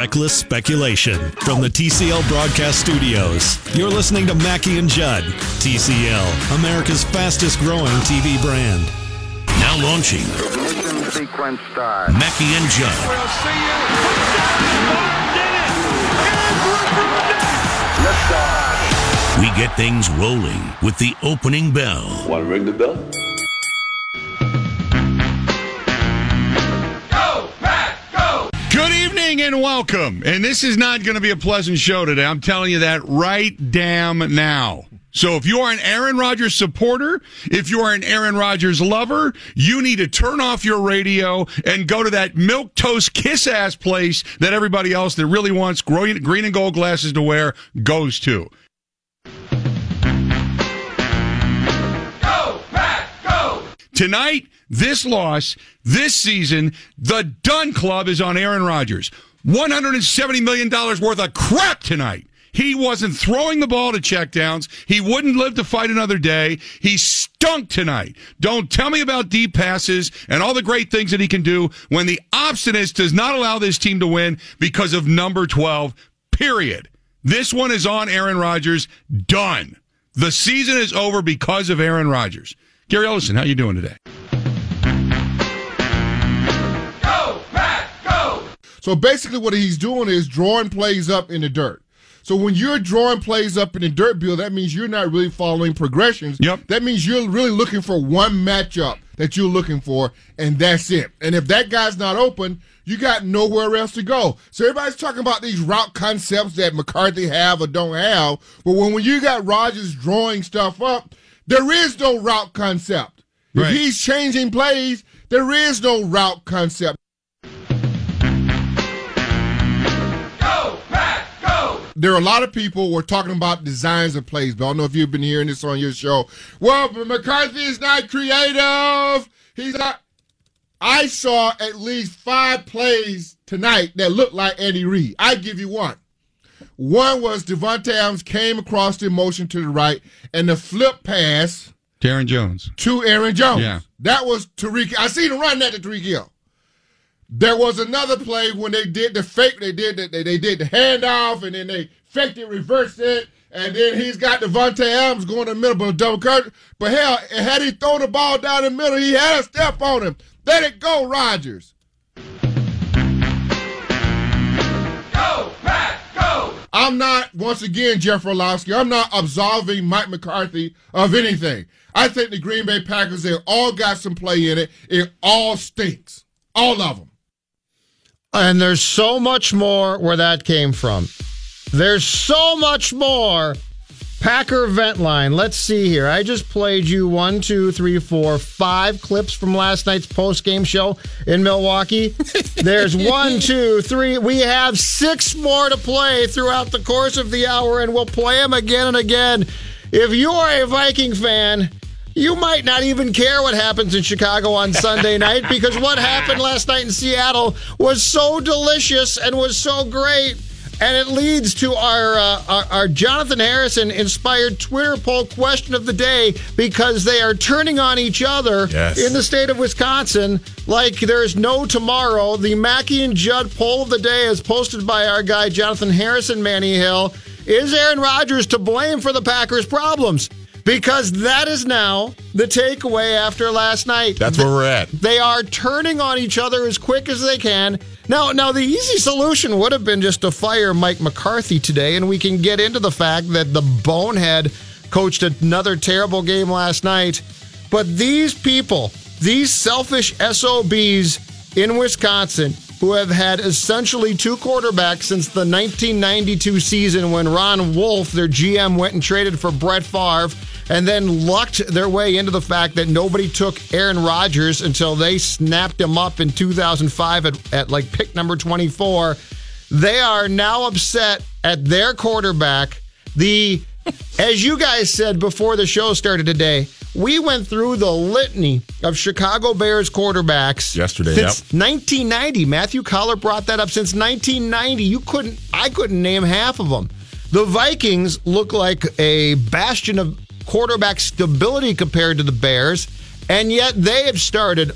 Reckless speculation from the TCL broadcast studios. You're listening to Mackey and Judd. TCL, America's fastest growing TV brand. Now launching Ignition sequence start. Mackey and Judd. We get things rolling with the opening bell. Want to ring the bell? Evening and welcome. And this is not going to be a pleasant show today. I'm telling you that right damn now. So if you are an Aaron Rodgers supporter, if you are an Aaron Rodgers lover, you need to turn off your radio and go to that milk toast kiss ass place that everybody else that really wants green green and gold glasses to wear goes to. Go, Pat, go. Tonight, this loss, this season, the Dunn Club is on Aaron Rodgers. $170 million worth of crap tonight. He wasn't throwing the ball to checkdowns. He wouldn't live to fight another day. He stunk tonight. Don't tell me about deep passes and all the great things that he can do when the obstinance does not allow this team to win because of number 12, period. This one is on Aaron Rodgers. Done. The season is over because of Aaron Rodgers. Gary Ellerson, how you doing today? So basically, what he's doing is drawing plays up in the dirt. So when you're drawing plays up in the dirt, Bill, that means you're not really following progressions. Yep. That means you're really looking for one matchup that you're looking for, and that's it. And if that guy's not open, you got nowhere else to go. So everybody's talking about these route concepts that McCarthy have or don't have, but when, when you got Rodgers drawing stuff up, there is no route concept. If Right. he's changing plays, there is no route concept. There are a lot of people who are talking about designs of plays, but I don't know if you've been hearing this on your show. Well, but McCarthy is not creative. He's not. I saw at least five plays tonight that looked like Andy Reid. I give you one. One was Davante Adams came across the motion to the right, and the flip pass Darren Jones. to Aaron Jones. Yeah. That was Tyreek. I seen him run that to Tyreek Hill. There was another play when they did the fake. They did the, they, they did the handoff and then they faked it, reversed it, and then he's got Davante Adams going in the middle, but double cut. But hell, had he thrown the ball down the middle, he had a step on him. Let it go, Rodgers. Go, Pat, go! I'm not, once again, Jeff Orlowski, I'm not absolving Mike McCarthy of anything. I think the Green Bay Packers, they all got some play in it. It all stinks. All of them. And there's so much more where that came from. There's so much more. Packer vent line. Let's see here. I just played you one, two, three, four, five clips from last night's post game show in Milwaukee. There's one, two, three. We have six more to play throughout the course of the hour, and we'll play them again and again. If you are a Viking fan, you might not even care what happens in Chicago on Sunday night because what happened last night in Seattle was so delicious and was so great. And it leads to our, uh, our our Jonathan Harrison inspired Twitter poll question of the day because they are turning on each other Yes. in the state of Wisconsin like there's no tomorrow. The Mackey and Judd poll of the day is posted by our guy Jonathan Harrison Manny Hill. Is Aaron Rodgers to blame for the Packers' problems? Because that is now the takeaway after last night. That's where we're at. They are turning on each other as quick as they can. Now, now the easy solution would have been just to fire Mike McCarthy today, and we can get into the fact that the bonehead coached another terrible game last night. But these people, these selfish SOBs in Wisconsin, who have had essentially two quarterbacks since the 1992 season when Ron Wolf, their GM, went and traded for Brett Favre and then lucked their way into the fact that nobody took Aaron Rodgers until they snapped him up in 2005 at, at like pick number 24. They are now upset at their quarterback. The, as you guys said before the show started today, we went through the litany of Chicago Bears quarterbacks Yesterday, since yep. 1990. Matthew Coller brought that up since 1990. You couldn't, I couldn't name half of them. The Vikings look like a bastion of quarterback stability compared to the Bears, and yet they have started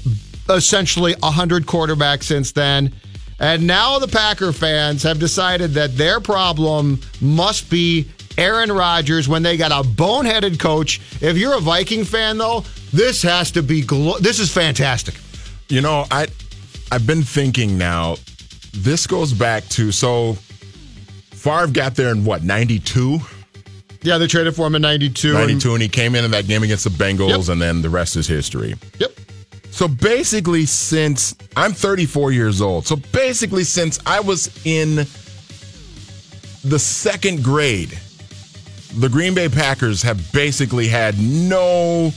essentially 100 quarterbacks since then. And now the Packer fans have decided that their problem must be Aaron Rodgers when they got a boneheaded coach. If you're a Viking fan, though, this has to be glo- this is fantastic. You know, I I've been thinking now. This goes back to so Favre got there in what ninety two. Yeah, they traded for him in 92. 92, and he came in in that game against the Bengals, Yep. and then the rest is history. Yep. So basically, since I'm 34 years old, so basically, since I was in the second grade, the Green Bay Packers have basically had no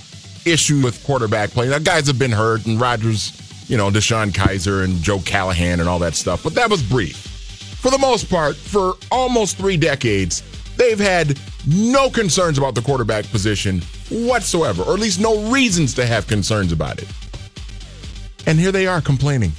issue with quarterback play. Now, guys have been hurt, and Rodgers, you know, DeShone Kizer and Joe Callahan and all that stuff, but that was brief. For the most part, for almost three decades, they've had no concerns about the quarterback position whatsoever, or at least no reasons to have concerns about it. And here they are complaining.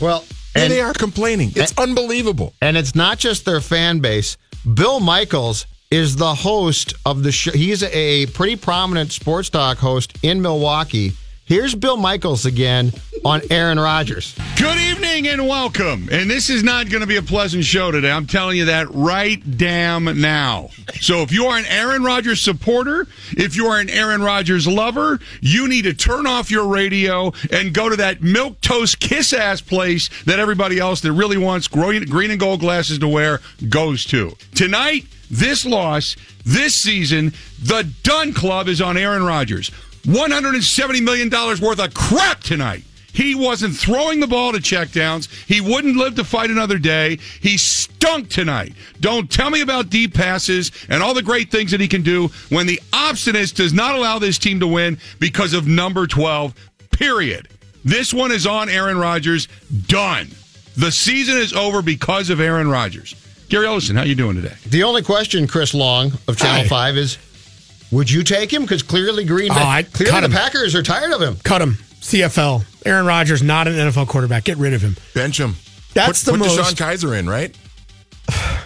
Well, Here and, they are complaining. It's unbelievable. and it's not just their fan base. Bill Michaels is the host of the show. He's a pretty prominent sports talk host in Milwaukee. Here's Bill Michaels again on Aaron Rodgers. Good evening and welcome. And this is not going to be a pleasant show today. I'm telling you that right damn now. So if you are an Aaron Rodgers supporter, if you are an Aaron Rodgers lover, you need to turn off your radio and go to that milk toast kiss ass place that everybody else that really wants green, and gold glasses to wear goes to. Tonight, this loss, this season, the Dunn Club is on Aaron Rodgers. $170 million worth of crap tonight. He wasn't throwing the ball to checkdowns. He wouldn't live to fight another day. He stunk tonight. Don't tell me about deep passes and all the great things that he can do when the obstinate does not allow this team to win because of number 12, period. This one is on Aaron Rodgers. Done. The season is over because of Aaron Rodgers. Gary Ellerson, how you doing today? The only question, Chris Long of Channel Hi. 5 is would you take him? Because clearly Green oh, Bay, Oh, I'd clearly cut the him. Packers are tired of him. Cut him. CFL. Aaron Rodgers, not an NFL quarterback. Get rid of him. Bench him. That's put, the put most- DeShone Kizer in, right?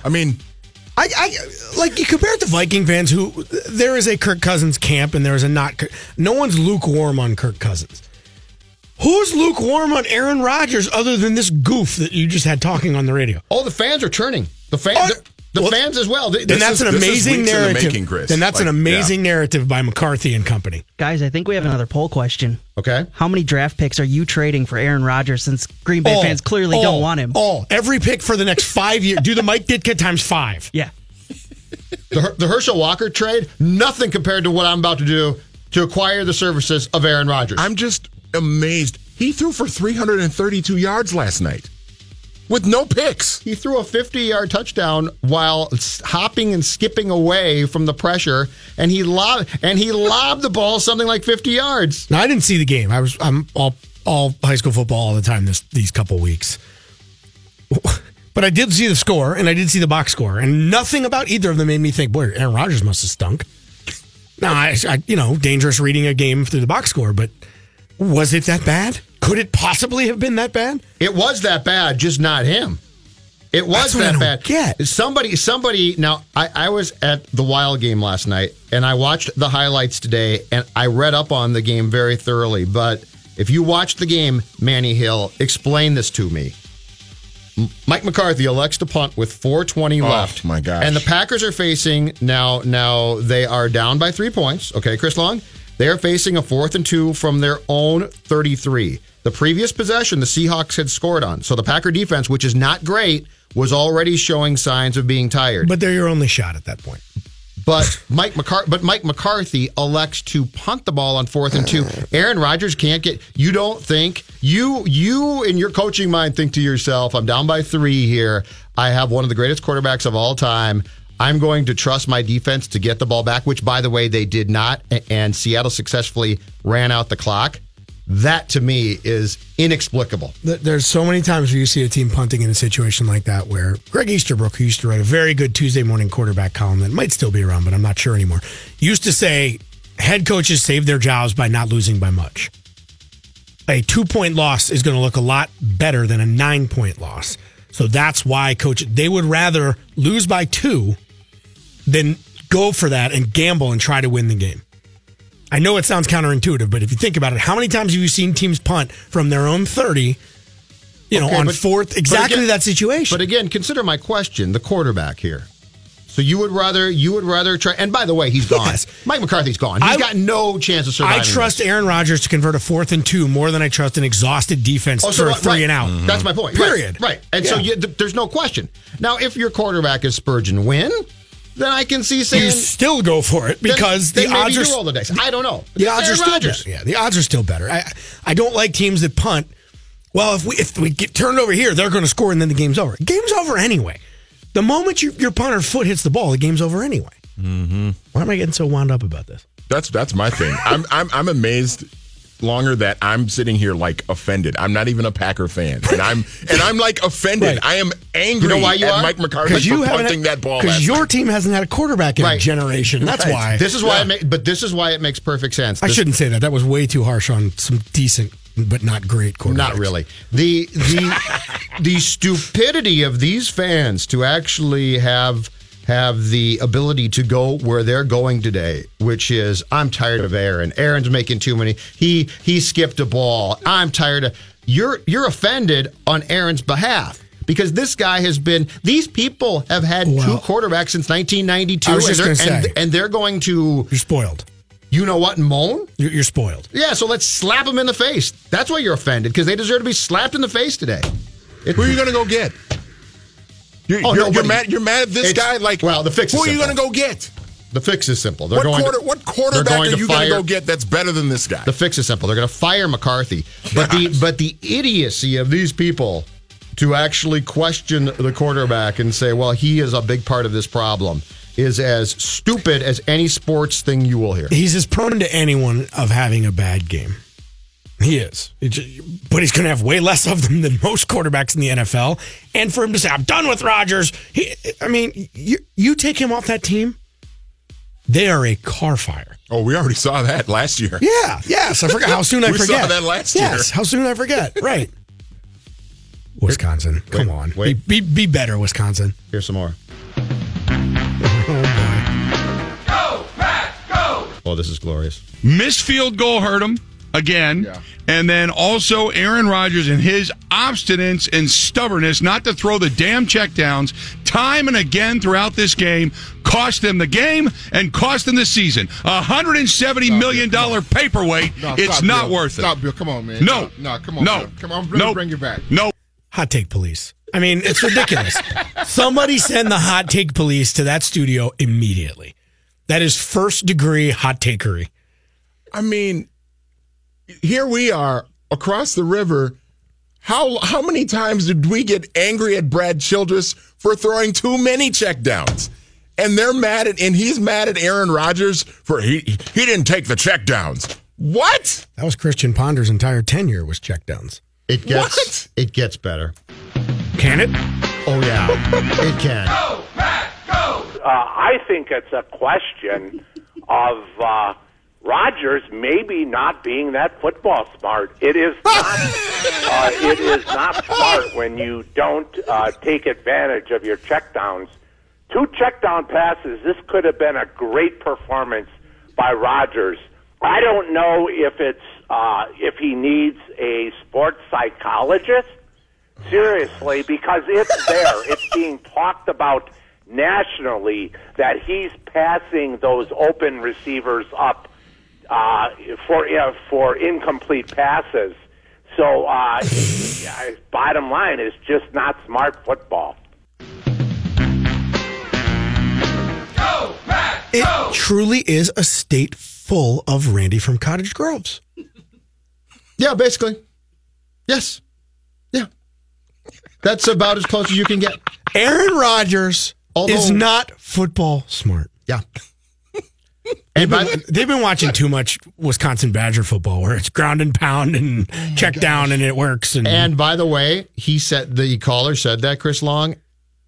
I mean, I, I like you compare it to Viking fans who there is a Kirk Cousins camp and there is a not. Kirk- No one's lukewarm on Kirk Cousins. Who's lukewarm on Aaron Rodgers other than this goof that you just had talking on the radio? Oh, the fans are turning. The fans, Oh, the, the well, fans as well. They- Then that's is- an amazing weeks the narrative. making, Chris. Then that's an Like, amazing narrative by McCarthy and company. Guys, I think we have another poll question. okay. How many draft picks are you trading for Aaron Rodgers since Green Bay All, fans clearly all, don't want him? All every pick for the next five years. Do the Mike Ditka times five. Yeah. The, the Herschel Walker trade, nothing compared to what I'm about to do to acquire the services of Aaron Rodgers. I'm just amazed. He threw for 332 yards last night with no picks. he threw a 50 yard touchdown while hopping and skipping away from the pressure, and he lobbed and he lobbed the ball something like 50 yards. Now I didn't see the game. I was I'm all all high school football all the time this these couple weeks. But I did see the score and I did see the box score, and nothing about either of them made me think, boy, Aaron Rodgers must have stunk. Now, I, I you know, dangerous reading a game through the box score, but was it that bad? Could it possibly have been that bad? It was that bad, just not him. It was That's what I that don't bad. get. Somebody, somebody. Now, I, I was at the Wild game last night, and I watched the highlights today, and I read up on the game very thoroughly. But if you watched the game, Manny Hill, explain this to me. Mike McCarthy elects to punt with 4:20 Oh, left. my gosh. And the Packers are facing now. Now they are down by three points. Okay, Chris Long. They are facing a fourth and two from their own 33. The previous possession, the Seahawks had scored on. So the Packer defense, which is not great, was already showing signs of being tired. But they're your only shot at that point. But Mike McCar- but Mike McCarthy elects to punt the ball on fourth and two. Aaron Rodgers can't get. You don't think you you in your coaching mind think to yourself, "I'm down by three here. I have one of the greatest quarterbacks of all time. I'm going to trust my defense to get the ball back." Which, by the way, they did not, and Seattle successfully ran out the clock. That to me is inexplicable. There's so many times where you see a team punting in a situation like that where Greg Easterbrook, who used to write a very good Tuesday morning quarterback column that might still be around, but I'm not sure anymore, used to say head coaches save their jobs by not losing by much. A two point loss is going to look a lot better than a nine point loss. So that's why coach they would rather lose by two than go for that and gamble and try to win the game. I know it sounds counterintuitive, but if you think about it, how many times have you seen teams punt from their own 30, you know, Okay, on but- fourth, exactly again- that situation? But again, consider my question: the quarterback here. So you would rather you would rather try. And by the way, he's gone. Yes. Mike McCarthy's gone. He's I- got no chance of surviving. I trust Aaron Rodgers to convert a fourth and two more than I trust an exhausted defense Oh, for so, a right, three and out. That's my point. Period. Right. And so you, th- there's no question. Now, if your quarterback is Spergon Wynn, then I can see saying You still go for it because then the maybe odds you are roll the dice. I don't know. the It's odds are still Rodgers. better. Yeah, the odds are still better. I I don't like teams that punt. Well, if we if we get turned over here, they're going to score and then the game's over. Game's over anyway. The moment you, your punter foot hits the ball, the game's over anyway. Mm-hmm. Why am I getting so wound up about this? That's that's my thing. I'm I'm I'm amazed longer that I'm sitting here like offended. I'm not even a Packer fan, and I'm and I'm like offended. Right. I am angry You know why you at are? Mike McCarthy for punting that ball. Because your night. team hasn't had a quarterback in a generation. That's Right. why. This is why. Yeah. It ma- but this is why it makes perfect sense. I shouldn't say that. That was way too harsh on some decent but not great quarterbacks. Not really. The the the stupidity of these fans to actually have have the ability to go where they're going today, which is I'm tired of Aaron. Aaron's making too many. He he skipped a ball. I'm tired of you're you're offended on Aaron's behalf. Because this guy has been, these people have had two quarterbacks since 1992, I was just and, they're, gonna and, say. and they're going to, You're spoiled. you know what, and moan? You're, you're spoiled. Yeah, so let's slap them in the face. That's why you're offended because they deserve to be slapped in the face today. It- Who are you going to go get? You're, Oh, you're, you're mad. You're mad at this guy. Like, well, the fix Who is are you going to go get? The fix is simple. They're What, going quarter, to, what they're quarterback going are you going fire, to go get that's better than this guy? The fix is simple. They're going to fire McCarthy. But the but the idiocy of these people to actually question the quarterback and say, "Well, he is a big part of this problem," is as stupid as any sports thing you will hear. He's as prone to anyone of having a bad game. He is. But he's going to have way less of them than most quarterbacks in the NFL. And for him to say, I'm done with Rodgers, he, I mean, you, you take him off that team, they are a car fire. oh, we already saw that last year. Yeah, yes. I forgot how soon I We saw forget. that last Yes, year. how soon I forget. Right. Wisconsin, come on. wait. Be, be, be better, Wisconsin. Here's some more. Oh, oh this is glorious. Missed field goal hurt him again. Yeah. And then also Aaron Rodgers and his obstinance and stubbornness not to throw the damn checkdowns time and again throughout this game cost them the game and cost them the season. A hundred and seventy million dollar paperweight. No, it's not Bill. worth it. Stop, Bill. Come on, man. No. no, come on. No. Bill. come on. I'm Nope. bring you back. No. Hot take police. I mean, it's ridiculous. Somebody send the hot take police to that studio immediately. That is first degree hot takery. I mean, here we are across the river. How how many times did we get angry at Brad Childress for throwing too many checkdowns? And they're mad at and he's mad at Aaron Rodgers for he he didn't take the checkdowns. What? That was Christian Ponder's entire tenure was checkdowns. It gets What? it gets better. Can it? Oh yeah, it can. Uh, I think it's a question of uh, Rodgers maybe not being that football smart. It is not. uh, it is not smart when you don't uh, take advantage of your checkdowns. Two checkdown passes. This could have been a great performance by Rodgers. I don't know if it's uh, if he needs a sports psychologist seriously because it's there. it's being talked about nationally that he's passing those open receivers up uh, for uh, for incomplete passes. So, uh, bottom line is just not smart football. It truly is a state full of Randy from Cottage Groves. Yeah, basically. Yes. Yeah. That's about as close as you can get. Aaron Rodgers is not football smart. Yeah. They've been, they've been watching too much Wisconsin Badger football where it's ground and pound and oh check down and it works. And, And by the way, he said the caller said that Chris Long,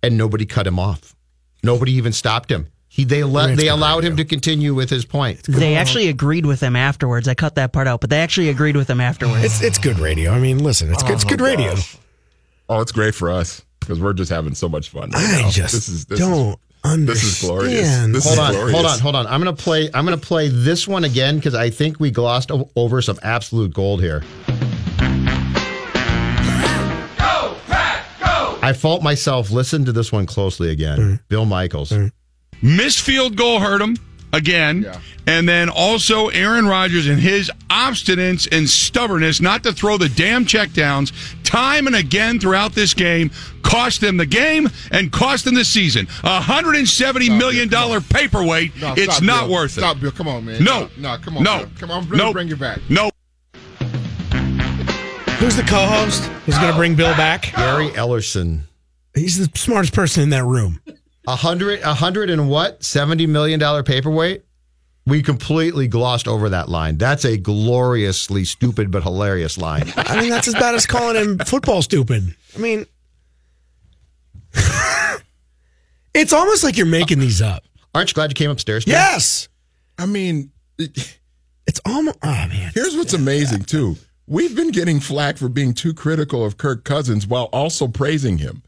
and nobody cut him off. Nobody even stopped him. He they let It's they allowed him to continue with his point. They actually agreed with him afterwards. I cut that part out, but they actually agreed with him afterwards. it's it's good radio. I mean, listen, it's good, it's oh, good radio. Oh, it's great for us because we're just having so much fun. Right I now. just this is, this don't Is, this is glorious. This hold is on, glorious. hold on, hold on. I'm gonna play. I'm gonna play this one again because I think we glossed over some absolute gold here. Go, Pat, go. I fault myself. Listen to this one closely again. Mm. Bill Michaels. Missed field goal hurt him again. And then also Aaron Rodgers and his obstinance and stubbornness not to throw the damn checkdowns time and again throughout this game cost them the game and cost them the season. A hundred and seventy million dollar paperweight. No, it's stop, not Bill. worth it. Stop, Bill. Come on, man. No. No, come on. No. Bill. Come on. Let No. bring you back. No. Who's the co-host? Who's going to bring Bill back? Gary Ellerson. He's the smartest person in that room. A hundred, a hundred and what? Seventy million dollar paperweight. We completely glossed over that line. That's a gloriously stupid but hilarious line. I mean, that's as bad as calling him football stupid. I mean, it's almost like you're making these up. Aren't you glad you came upstairs? Bill? Yes. I mean, it's almost. Oh man. Here's what's amazing too. We've been getting flack for being too critical of Kirk Cousins while also praising him.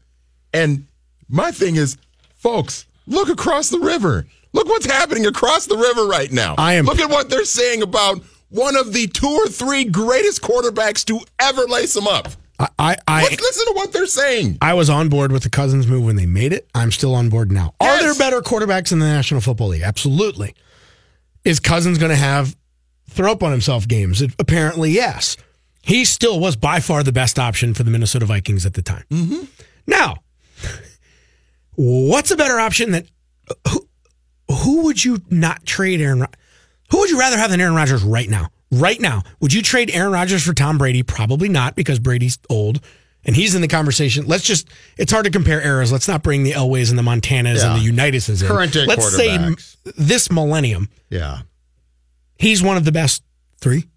And my thing is, folks, look across the river. Look what's happening across the river right now. I am- Look at what they're saying about one of the two or three greatest quarterbacks to ever lace them up. I, I, I, listen to what they're saying. I was on board with the Cousins move when they made it. I'm still on board now. Are there better quarterbacks in the National Football League? Absolutely. Is Cousins going to have throw up on himself games? It- apparently, yes. He still was by far the best option for the Minnesota Vikings at the time. Mm-hmm. Now, what's a better option than who, who would you not trade Aaron? Who would you rather have than Aaron Rodgers right now? Right now, would you trade Aaron Rodgers for Tom Brady? Probably not because Brady's old and he's in the conversation. Let's just, it's hard to compare eras. Let's not bring the Elways and the Montanas Yeah. and the Unitas in. Current day Let's say this millennium, Yeah. he's one of the best three.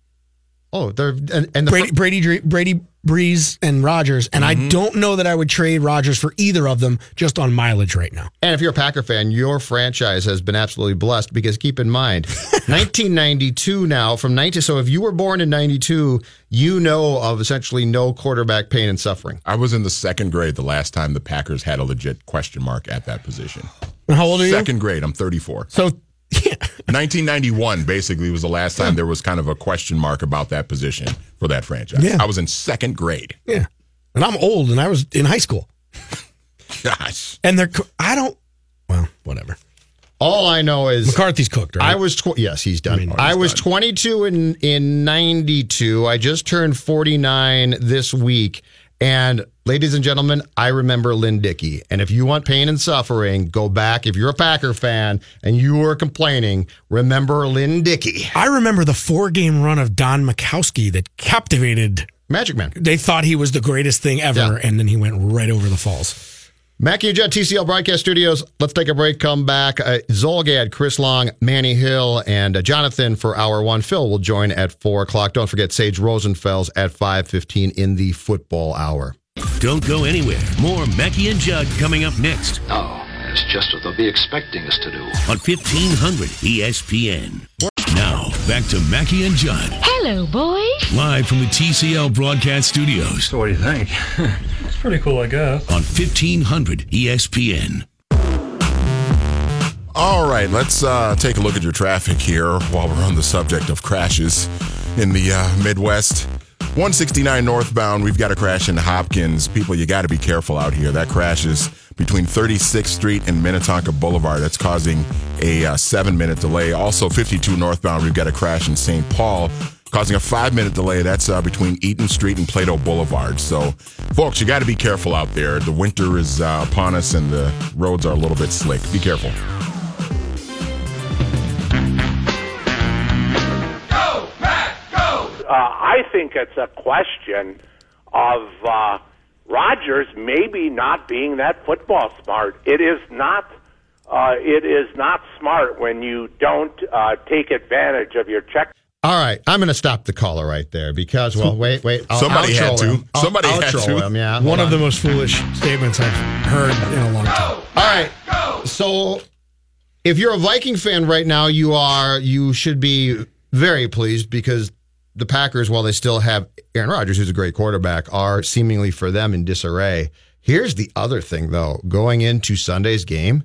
Oh, they're and, and the Brady, Brady, Brady, Brees, and Rodgers. And I mm-hmm. don't know that I would trade Rodgers for either of them just on mileage right now. And if you're a Packer fan, your franchise has been absolutely blessed because keep in mind, 1992 now from 90. So if you were born in 92, you know of essentially no quarterback pain and suffering. I was in the second grade the last time the Packers had a legit question mark at that position. How old are you? Second grade. I'm 34. So 1991 basically was the last time there was kind of a question mark about that position for that franchise. Yeah. I was in second grade. Yeah. And I'm old and I was in high school. Gosh. And they're, I don't, well, whatever. All I know is McCarthy's cooked, right? I was tw- yes, he's done. I, was 22 in in 92. I just turned 49 this week. And ladies and gentlemen, I remember Lynn Dickey. And if you want pain and suffering, go back. If you're a Packer fan and you are complaining, remember Lynn Dickey. I remember the four game run of Don Majkowski that captivated Magic Man. They thought he was the greatest thing ever, and then he went right over the falls. Mackey and Judd, TCL Broadcast Studios. Let's take a break, come back. Uh, Zulgad, Chris Long, Manny Hill, and uh, Jonathan for hour one. Phil will join at 4 o'clock. Don't forget Sage Rosenfels at 5.15 in the football hour. Don't go anywhere. More Mackey and Judd coming up next No, it's just what they'll be expecting us to do. on 1500 ESPN. Now, back to Mackey and Judd, Hello, boys. live from the TCL Broadcast Studios. So, what do you think? it's pretty cool, I guess. On 1500 ESPN. All right, let's uh, take a look at your traffic here while we're on the subject of crashes in the uh, Midwest. 169 northbound, we've got a crash in Hopkins. People, you got to be careful out here. That crash is between 36th Street and Minnetonka Boulevard. That's causing a uh, seven minute delay. Also, 52 northbound, we've got a crash in St. Paul causing a five minute delay. That's uh, between Eaton Street and Plato Boulevard. So, folks, you got to be careful out there. The winter is uh, upon us and the roads are a little bit slick. Be careful. I think it's a question of uh, Rodgers maybe not being that football smart. It is not. Uh, it is not smart when you don't uh, take advantage of your check. All right, I'm going to stop the caller right there because, well, wait, wait. I'll, Somebody I'll had to. Him. I'll- Somebody I'll had to. Him, yeah. One Hold of the most foolish statements I've heard in a long time. All right. So if you're a Viking fan right now, you are you should be very pleased because the Packers, while they still have Aaron Rodgers, who's a great quarterback, are seemingly for them in disarray. Here's the other thing though, going into Sunday's game,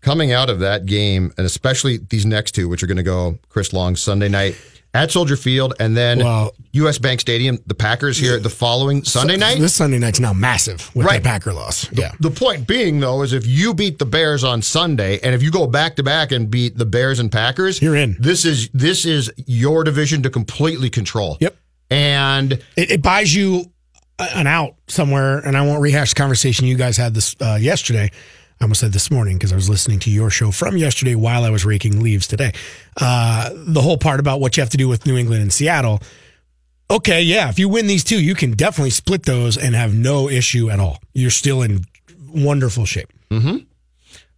coming out of that game, and especially these next two, which are going to go Chris Long Sunday night at Soldier Field, and then Well- U.S. Bank Stadium, the Packers here the following Sunday night. This Sunday night's now massive with Right. the Packer loss. Yeah. The point being, though, is if you beat the Bears on Sunday, and if you go back to back and beat the Bears and Packers, You're in. This is this is your division to completely control. Yep. And It, it buys you an out somewhere, and I won't rehash the conversation you guys had this uh, yesterday. I almost said this morning because I was listening to your show from yesterday while I was raking leaves today. Uh, the whole part about what you have to do with New England and Seattle. Okay, yeah, if you win these two, you can definitely split those and have no issue at all. You're still in wonderful shape. hmm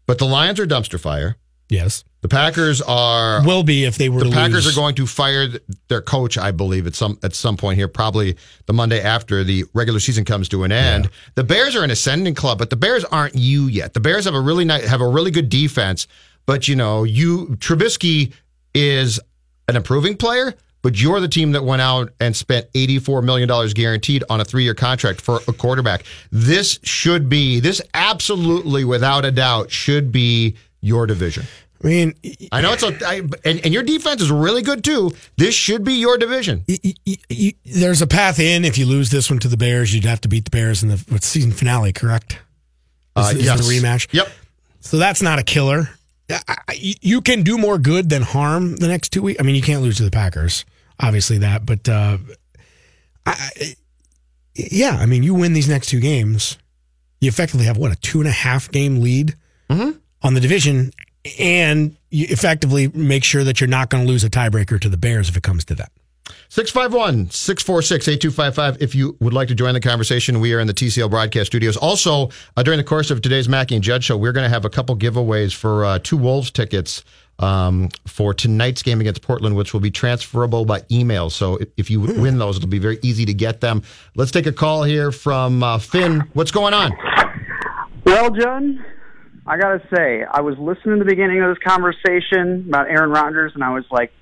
but the Lions are dumpster fire. Yes, The Packers are will be if they were the Packers lose. are going to fire their coach, I believe, at some at some point here, probably the Monday after the regular season comes to an end. The Bears are an ascending club, but the Bears aren't you yet. The Bears have a really nice, have a really good defense, but you know, you Trubisky is an improving player. But you're the team that went out and spent $84 million guaranteed on a three year contract for a quarterback. This should be, this absolutely, without a doubt, should be your division. I mean, I know it's a, I, and, and your defense is really good too. This should be your division. you, there's a path in. If you lose this one to the Bears, you'd have to beat the Bears in the what, season finale, correct? Is, Uh, is the rematch. Yep. So that's not a killer. You can do more good than harm the next two weeks. I mean, you can't lose to the Packers, obviously that, but uh, I, yeah, I mean, you win these next two games, you effectively have what a two and a half game lead on the division, and you effectively make sure that you're not going to lose a tiebreaker to the Bears if it comes to that. 651 646 8255. If you would like to join the conversation, we are in the TCL broadcast studios. Also, uh, during the course of today's Mackey and Judd show, we're going to have a couple giveaways for uh, two Wolves tickets um, for tonight's game against Portland, which will be transferable by email. So if- if you win those, it'll be very easy to get them. Let's take a call here from uh, Finn. What's going on? Well, John, I gotta say, I was listening to the beginning of this conversation about Aaron Rodgers, and I was like,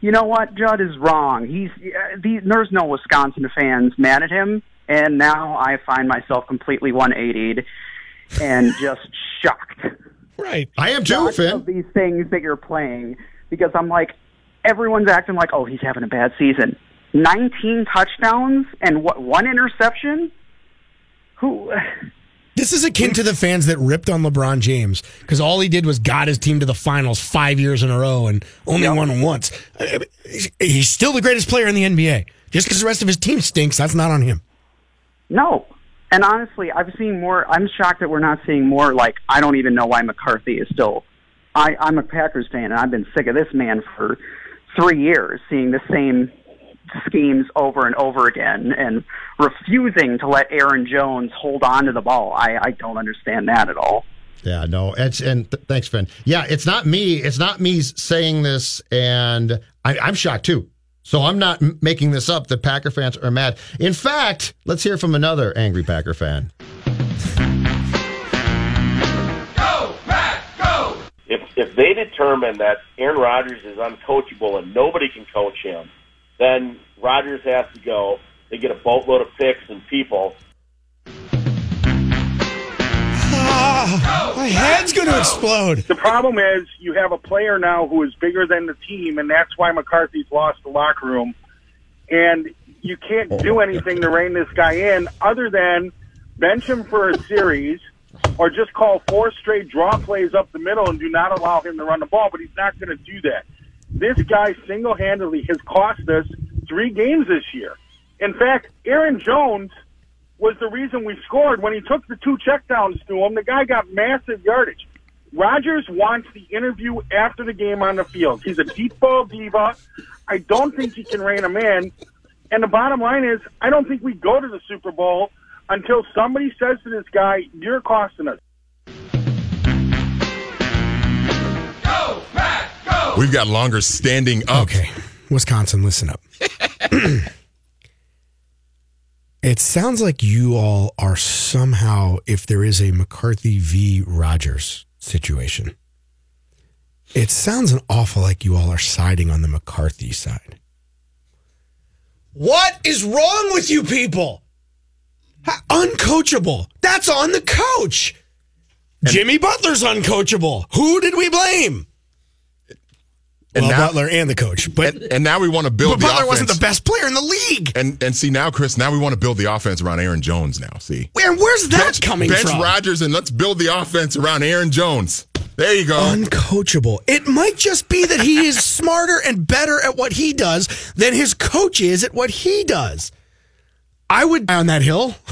you know what, Judd is wrong. He's uh, the, there's no Wisconsin fans mad at him, and now I find myself completely 180'd and just shocked. Right, I am too, Finn. Of these things that you're playing because I'm like, everyone's acting like, oh, he's having a bad season. 19 touchdowns and what one interception? Who? This is akin to the fans that ripped on LeBron James because all he did was got his team to the finals five years in a row and only won once. He's still the greatest player in the NBA. Just because the rest of his team stinks, that's not on him. No. And honestly, I've seen more. I'm shocked that we're not seeing more. Like, I don't even know why McCarthy is still. I, I'm a Packers fan, and I've been sick of this man for three years, seeing the same schemes over and over again, and refusing to let Aaron Jones hold on to the ball. I, I don't understand that at all. Yeah, no, it's and th- thanks, Finn. Yeah, it's not me. It's not me saying this, and I, I'm shocked too. So I'm not m- making this up. That Packer fans are mad. In fact, let's hear from another angry Packer fan. Go Pack, go! If if they determine that Aaron Rodgers is uncoachable and nobody can coach him, then Rodgers has to go. They get a boatload of picks and people. Ah, my head's going to explode. The problem is you have a player now who is bigger than the team, and that's why McCarthy's lost the locker room. And you can't do oh, anything to rein this guy in other than bench him for a series, or just call four straight draw plays up the middle and do not allow him to run the ball. But he's not going to do that. This guy single handedly has cost us three games this year. In fact, Aaron Jones was the reason we scored when he took the two checkdowns to him. The guy got massive yardage. Rodgers wants the interview after the game on the field. He's a deep ball diva. I don't think he can rein him in. And the bottom line is, I don't think we go to the Super Bowl until somebody says to this guy, "You're costing us." We've got longer standing up. Okay. Wisconsin, listen up. it sounds like you all are somehow, if there is a McCarthy v. Rodgers situation, it sounds an awful like you all are siding on the McCarthy side. What is wrong with you people? Ha- Uncoachable. That's on the coach. Jimmy Butler's uncoachable. Who did we blame? And well, now- Butler and the coach, but And, and now we want to build but the Butler offense. wasn't the best player in the league. And and see now, Chris, now we want to build the offense around Aaron Jones. Now, see, Where where's that bench, coming bench from? Rodgers and let's build the offense around Aaron Jones. There you go. Uncoachable. It might just be that he is smarter and better at what he does than his coach is at what he does. I would on that hill.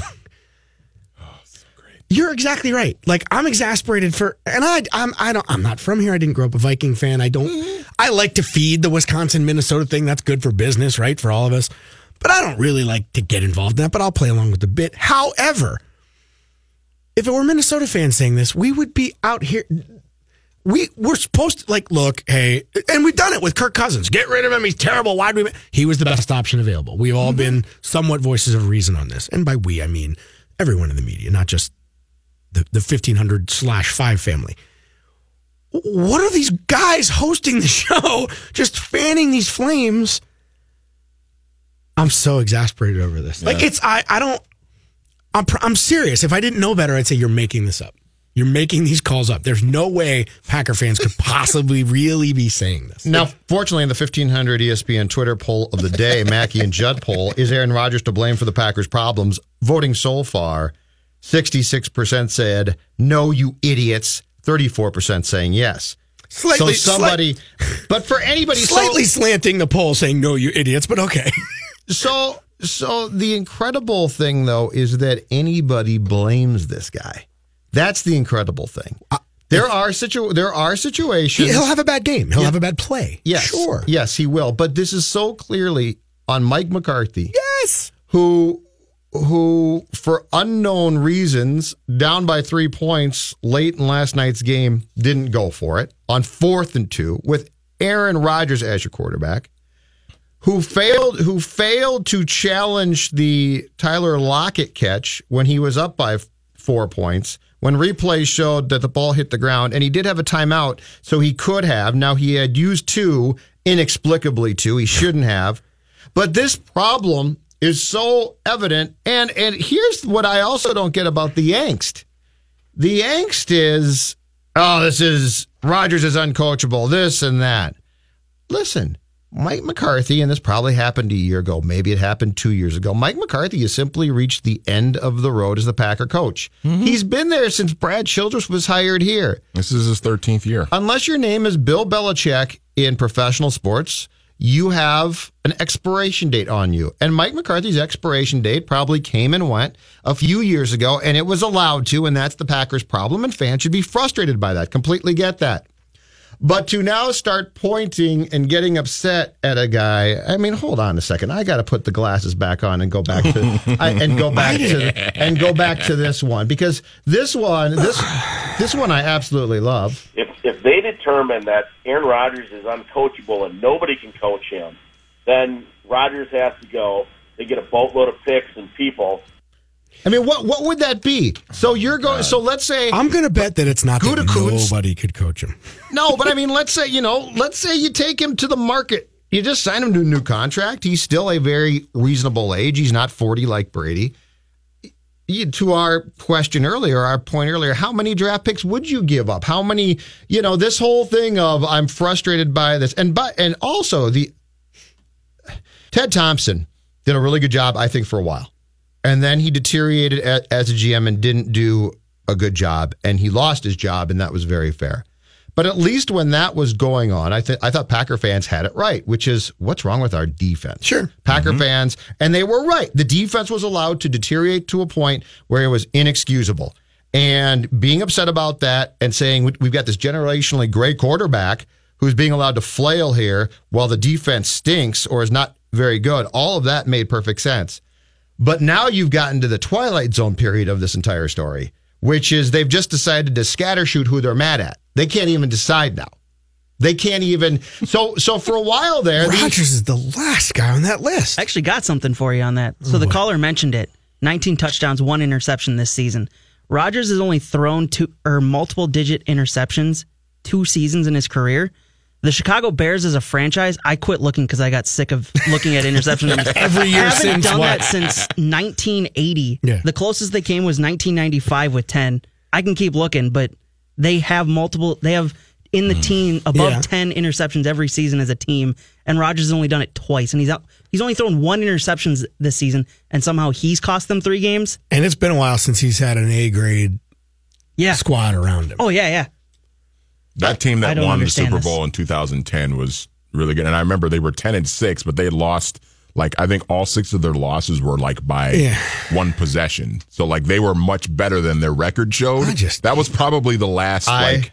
You're exactly right. Like I'm exasperated for, and I, I'm, I don't, I'm not from here. I didn't grow up a Viking fan. I don't. I like to feed the Wisconsin Minnesota thing. That's good for business, right, for all of us. But I don't really like to get involved in that. But I'll play along with the bit. However, if it were Minnesota fans saying this, we would be out here. We we're supposed to like look, hey, and we've done it with Kirk Cousins. Get rid of him. He's terrible. Why do we? He was the best option available. We've all mm-hmm. been somewhat voices of reason on this, and by we I mean everyone in the media, not just the the fifteen hundred slash five family. What are these guys hosting the show, just fanning these flames? I'm so exasperated over this. Like it's I I don't. I'm I'm serious. If I didn't know better, I'd say you're making this up. You're making these calls up. There's no way Packer fans could possibly really be saying this. Now, fortunately, in the 1500 ESPN Twitter poll of the day, Mackey and Judd poll, is Aaron Rodgers to blame for the Packers' problems? Voting so far, 66% said, no, you idiots. 34% saying yes. Slightly- so somebody, but for anybody, so- slightly slanting the poll, saying no, you idiots, but okay. So, so the incredible thing though is that anybody blames this guy. That's the incredible thing. Uh, there are situ there are situations. He'll have a bad game. He'll have a bad play. Yes, sure. Yes, he will. But this is so clearly on Mike McCarthy. Yes, who who for unknown reasons down by three points late in last night's game didn't go for it. On fourth and two with Aaron Rodgers as your quarterback who failed who failed to challenge the Tyler Lockett catch when he was up by four points when replays showed that the ball hit the ground and he did have a timeout so he could have. Now he had used two inexplicably two. He shouldn't have. But this problem is so evident and and here's what I also don't get about the angst the angst is oh this is Rodgers is uncoachable this and that listen Mike McCarthy, and this probably happened a year ago, maybe it happened two years ago. Mike McCarthy has simply reached the end of the road as the Packer coach. Mm-hmm. He's been there since Brad Childress was hired here. This is his 13th year. Unless your name is Bill Belichick in professional sports, you have an expiration date on you. And Mike McCarthy's expiration date probably came and went a few years ago, and it was allowed to, and that's the Packers' problem, and fans should be frustrated by that. Completely get that. But to now start pointing and getting upset at a guy, I mean, hold on a second. I got to put the glasses back on and go back to I, and go back to and go back to this one because this one, this this one, I absolutely love. If if they determine that Aaron Rodgers is uncoachable and nobody can coach him, then Rodgers has to go. They get a boatload of picks and people. I mean, what what would that be? So you're going. So let's say I'm going to bet that it's not that Gutekunst- nobody could coach him. no, but I mean, let's say you know, let's say you take him to the market. You just sign him to a new contract. He's still a very reasonable age. He's not 40 like Brady. To our question earlier, our point earlier, how many draft picks would you give up? How many, you know, this whole thing of I'm frustrated by this, and but and also the Ted Thompson did a really good job, I think, for a while, and then he deteriorated as a GM and didn't do a good job, and he lost his job, and that was very fair. But at least when that was going on, I think I thought Packer fans had it right, which is what's wrong with our defense? Sure. Packer mm-hmm. fans, and they were right. The defense was allowed to deteriorate to a point where it was inexcusable. And being upset about that and saying we- we've got this generationally great quarterback who's being allowed to flail here while the defense stinks or is not very good, all of that made perfect sense. But now you've gotten to the twilight zone period of this entire story, which is they've just decided to scattershoot who they're mad at. They can't even decide now. They can't even. So, so for a while there, the- is the last guy on that list. I actually got something for you on that. So the caller mentioned it. 19 touchdowns, one interception this season. Rodgers has only thrown two or multiple digit interceptions two seasons in his career. The Chicago Bears as a franchise, I quit looking because I got sick of looking at interception numbers. Every year haven't since done what? that since 1980. Yeah. The closest they came was 1995 with 10. I can keep looking, but they have multiple. They have in the hmm. team above Yeah. 10 interceptions every season as a team, and Rodgers has only done it twice, and he's out. He's only thrown one interceptions this season, and somehow he's cost them three games. And it's been a while since he's had an A grade Yeah. squad around him. Oh yeah, yeah. That team that won the understand Super this. Bowl in 2010 was really good. And I remember they were 10 and 6, but they lost like I think all six of their losses were like by Yeah. one possession. So like they were much better than their record showed. I just- that was probably the last I- like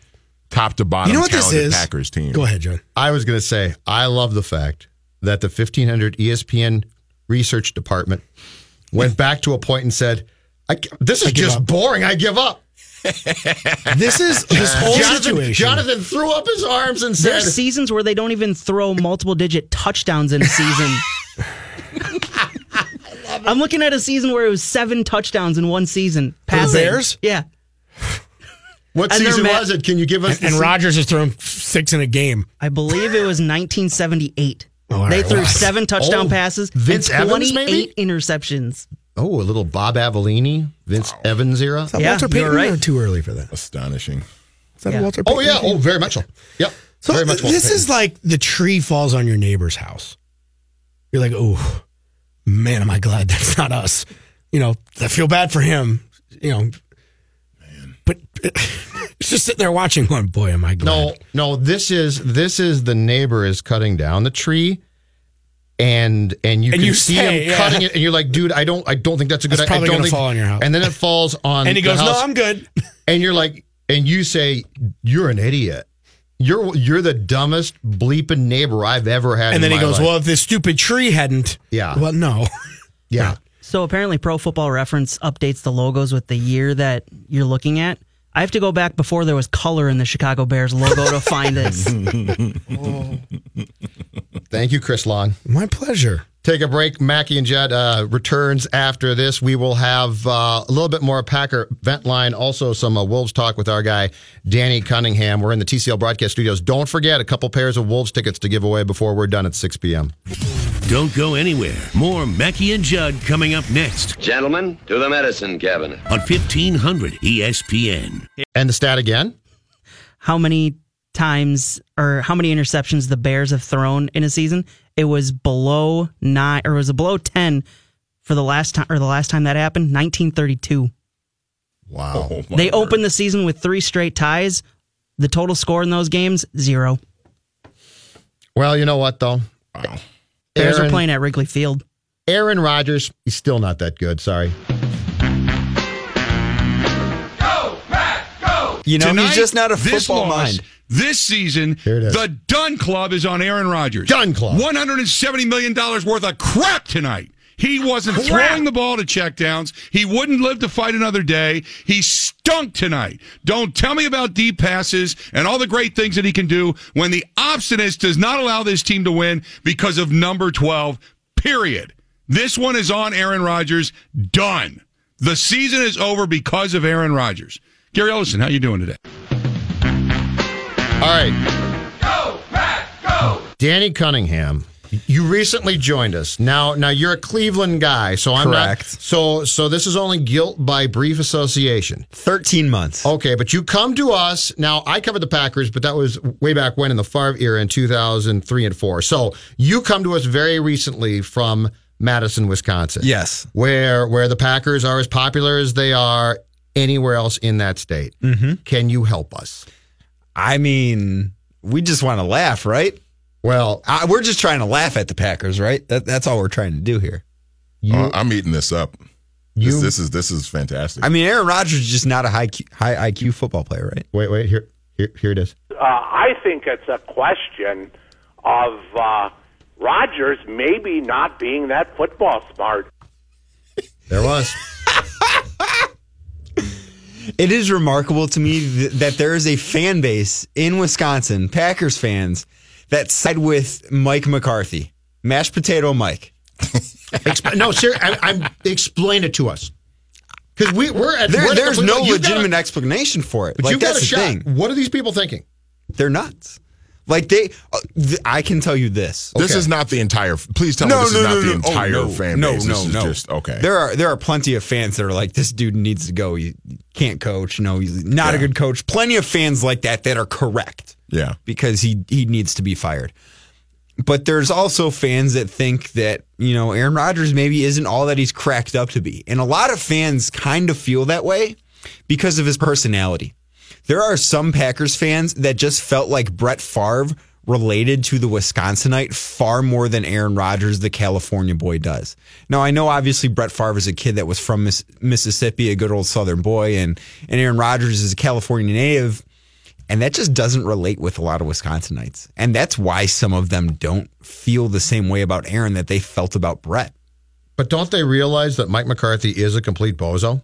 top to bottom You know what this talented is? Packers team. Go ahead, John. I was going to say, I love the fact that the 1500 ESPN research department went back to a point and said, I, "This is just up." boring. I give up." This is this whole Jonathan, situation. Jonathan threw up his arms and said, There's seasons where they don't even throw multiple digit touchdowns in a season. I'm looking at a season where it was seven touchdowns in one season. For the Passing. Bears? Yeah. "What and season was it? Can you give us?" and, and the se- Rodgers has thrown six in a game. I believe it was 1978. Oh, they right, threw well, seven touchdown Oh, passes Vince and Evans, 28 maybe? interceptions. Oh, a little Bob Avellini, Vince Evans era. Is that Yeah, Walter you're Payton right. or too early for that? Astonishing. Is that Yeah. Walter oh, Payton? Oh yeah, oh very much so. Yep. So very much. Walter this Payton. is like the tree falls on your neighbor's house. You're like, oh man, am I glad that's not us. You know, I feel bad for him. You know, but it's just sitting there watching. Going, boy, am I glad. No, no. This is this is the neighbor is cutting down the tree, and and you And can you see say, him yeah. cutting it, and you're like, dude, I don't, I don't think that's a good. That's idea. I probably don't gonna think, fall on your house. And then it falls on. and he the goes, no, I'm good. And you're like, and you say, you're an idiot. You're you're the dumbest bleeping neighbor I've ever had. And in then he goes, life. well, if this stupid tree hadn't. Yeah. Well, no. yeah. So apparently, Pro Football Reference updates the logos with the year that you're looking at. I have to go back before there was color in the Chicago Bears logo to find this. Thank you, Chris Long. My pleasure. Take a break. Mackey and Judd uh, returns after this. We will have uh, a little bit more Packer vent line, also some uh, Wolves talk with our guy Danny Cunningham. We're in the TCL broadcast studios. Don't forget a couple pairs of Wolves tickets to give away before we're done at 6 p.m. Don't go anywhere. More Mackey and Judd coming up next Gentlemen, to the medicine cabinet. on E 1500 ESPN. And the stat again? how many times or how many interceptions the Bears have thrown in a season. It was below nine or it was below ten for the last time or the last time that happened, 1932. Wow. Oh, They word. opened the season with three straight ties. The total score in those games zero. Well, you know what, though? Wow. Bears are playing at Wrigley Field. Aaron Rodgers, he's still not that good. Sorry. Go, Pat, go. You know, Tonight, he's just not a this football loss, mind. This season, Here it is. the Dunn Club is on Aaron Rodgers. Dunn Club. $170 million worth of crap tonight. He wasn't throwing the ball to checkdowns. He wouldn't live to fight another day. He stunk tonight. Don't tell me about deep passes and all the great things that he can do when the obstinate does not allow this team to win because of number 12, period. This one is on Aaron Rodgers. Done. The season is over because of Aaron Rodgers. Gary Ellerson, how you doing today? All right. Go, go. Danny Cunningham. You recently joined us. Now, now you're a Cleveland guy, so I'm Correct. not. So, so this is only guilt by brief association. 13 months. Okay, but you come to us. Now, I covered the Packers, but that was way back when in the Favre era in 2003 and 4. So you come to us very recently from Madison, Wisconsin. Yes. Where, where the Packers are as popular as they are anywhere else in that state. Mm-hmm. Can you help us? I mean, we just want to laugh, right? Well, I, we're just trying to laugh at the Packers, right? That, that's all we're trying to do here. Oh, I'm eating this up. You- this, this is this is fantastic. I mean, Aaron Rodgers is just not a high Q, high IQ football player, right? Wait, wait, here, here, here it is. Uh, I think it's a question of uh, Rodgers maybe not being that football smart. There was. It is remarkable to me th- that there is a fan base in Wisconsin, Packers fans, that side with Mike McCarthy, mashed potato Mike. No, sir, I, I'm explain it to us because we, we're at There- there's the- no you legitimate explanation for it. But like you've got that's a shot. thing. What are these people thinking? They're nuts. Like they, uh, th- I can tell you this. This is not the entire. Please tell me this is not the entire Oh, no. fan no, base. No, this is no, just okay. There are there are plenty of fans that are like, this dude needs to go. You can't coach. No, he's not a Yeah. good coach. Plenty of fans like that that are correct. Yeah. because he he needs to be fired. But there's also fans that think that you know Aaron Rodgers maybe isn't all that he's cracked up to be, and a lot of fans kind of feel that way because of his personality. There are some Packers fans that just felt like Brett Favre related to the Wisconsinite far more than Aaron Rodgers, the California boy, does. Now, I know obviously Brett Favre is a kid that was from Miss- Mississippi, a good old Southern boy, and, and Aaron Rodgers is a California native. And that just doesn't relate with a lot of Wisconsinites. And that's why some of them don't feel the same way about Aaron that they felt about Brett. But don't they realize that Mike McCarthy is a complete bozo?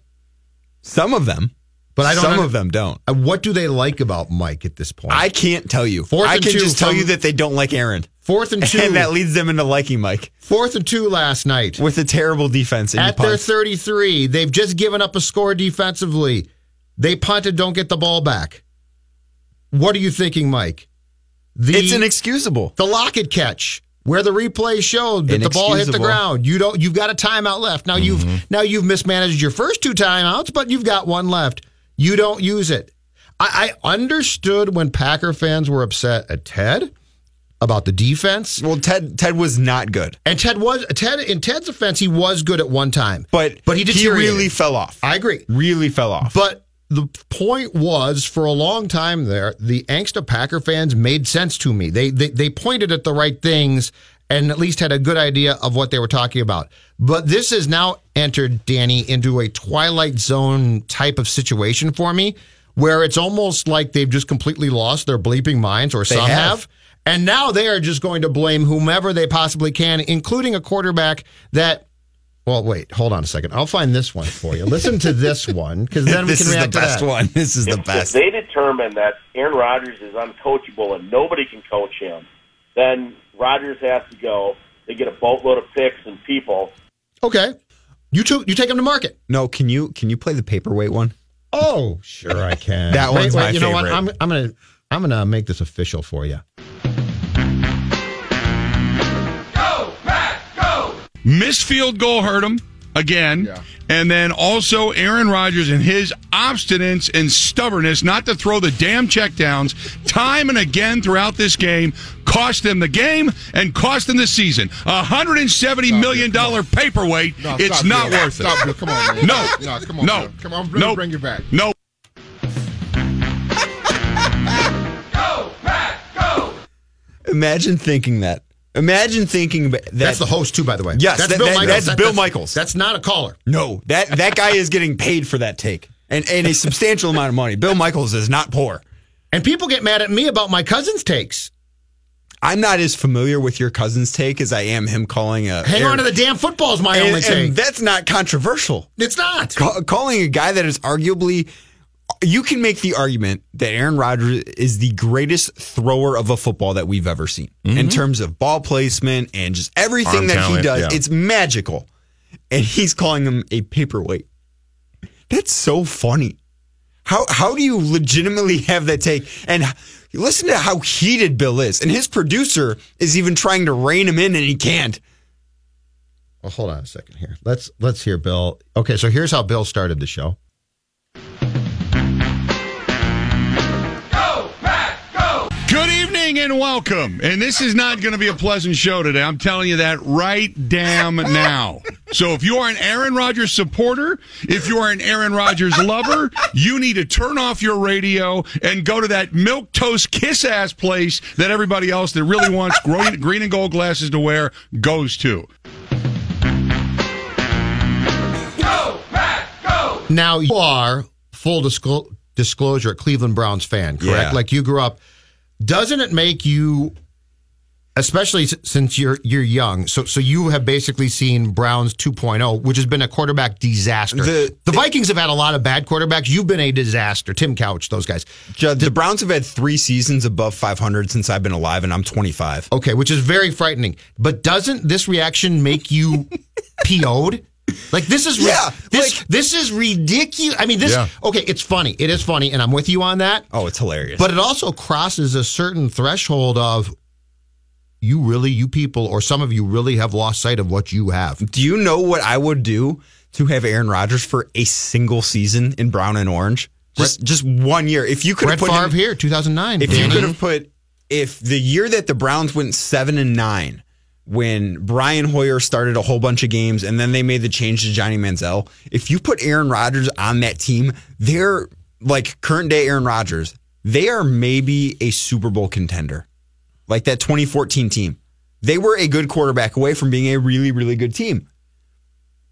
Some of them. But I don't Some under- of them don't. Uh, What do they like about Mike at this point? I can't tell you. Fourth I and can two just tell you that they don't like Aaron. Fourth and two. And that leads them into liking Mike. Fourth and two last night. With a terrible defense. At he their 33, they've just given up a score defensively. They punted, don't get the ball back. What are you thinking, Mike? The, It's inexcusable. The Lockett catch, where the replay showed that the ball hit the ground. You don't. You've got a timeout left. Now you've now you've mismanaged your first two timeouts, but you've got one left. You don't use it. I, I understood when Packer fans were upset at Ted about the defense. Well, Ted Ted was not good. And Ted was Ted in Ted's offense, he was good at one time. But but he he really fell off. I agree. Really fell off. But the point was, for a long time there, the angst of Packer fans made sense to me. They, they they pointed at the right things and at least had a good idea of what they were talking about. But this has now entered Danny into a twilight zone type of situation for me, where it's almost like they've just completely lost their bleeping minds, or They some have. have. And now they are just going to blame whomever they possibly can, including a quarterback that. Well, wait, hold on a second. I'll find this one for you. Listen to this one because then we can react. this can is the react to best one. This is the if, best. If they determine that Aaron Rodgers is uncoachable and nobody can coach him, then Rodgers has to go. They get a boatload of picks and people. Okay, you two, you take them to market. No, can you can you play the paperweight one? Oh, sure, I can. That wait, one's wait, my you know what? I'm, I'm gonna I'm gonna make this official for you. Go, Pat, go! Missed field goal hurt him again. And then also Aaron Rodgers and his obstinance and stubbornness not to throw the damn checkdowns time and again throughout this game cost them the game and cost them the season. A hundred and seventy million dollar paperweight. No, it's not Bill. worth Stop, it. Bill. Come on, man. No. No, come on, No. Bill. Come on, let me Nope. bring you back. No. Imagine thinking that. Imagine thinking that. That's the host too, by the way. Yes, that's that- Bill that- Michaels. that's That- Bill Michaels. That's not a caller. No, that that guy is getting paid for that take, and and a substantial amount of money. Bill Michaels is not poor. And people get mad at me about my cousin's takes. I'm not as familiar with your cousin's take as I am him calling a. Hang on to the damn football is my and, only take. and that's not controversial. It's not. Ca- calling a guy that is arguably. You can make the argument that Aaron Rodgers is the greatest thrower of a football that we've ever seen in terms of ball placement and just everything Mm-hmm. Arm that talent, he does. yeah. It's magical. And he's calling him a paperweight. That's so funny. How how do you legitimately have that take? And listen to how heated Bill is. And his producer is even trying to rein him in and he can't. Well, hold on a second here. Let's let's hear Bill. Okay, so here's how Bill started the show. And welcome. And this is not going to be a pleasant show today. I'm telling you that right damn now. So if you are an Aaron Rodgers supporter, if you are an Aaron Rodgers lover, you need to turn off your radio and go to that milk toast kiss ass place that everybody else that really wants green, and gold glasses to wear goes to. Now you are full disclo- disclosure, a Cleveland Browns fan, correct? Yeah. Like you grew up. Doesn't it make you, especially since you're you're young, so so you have basically seen Browns 2.0, which has been a quarterback disaster. The- The, Vikings have had a lot of bad quarterbacks. You've been a disaster. Tim Couch, those guys. Judd, the Browns have had three seasons above 500 since I've been alive, and I'm 25. Okay, which is very frightening. But doesn't this reaction make you PO'd? Like this is Yeah, this this is ridiculous. I mean, this Yeah. okay. It's funny. It is funny, and I'm with you on that. Oh, it's hilarious. But it also crosses a certain threshold of you really, you people, or some of you really have lost sight of what you have. Do you know what I would do to have Aaron Rodgers for a single season in brown and orange? Just just one year. If you could Brett have put Favre him, here, 2009. if you could have put if the year that the Browns went seven and nine, when Brian Hoyer started a whole bunch of games and then they made the change to Johnny Manziel, if you put Aaron Rodgers on that team, they're like current day Aaron Rodgers. They are maybe a Super Bowl contender, like that 2014 team. They were a good quarterback away from being a really, really good team.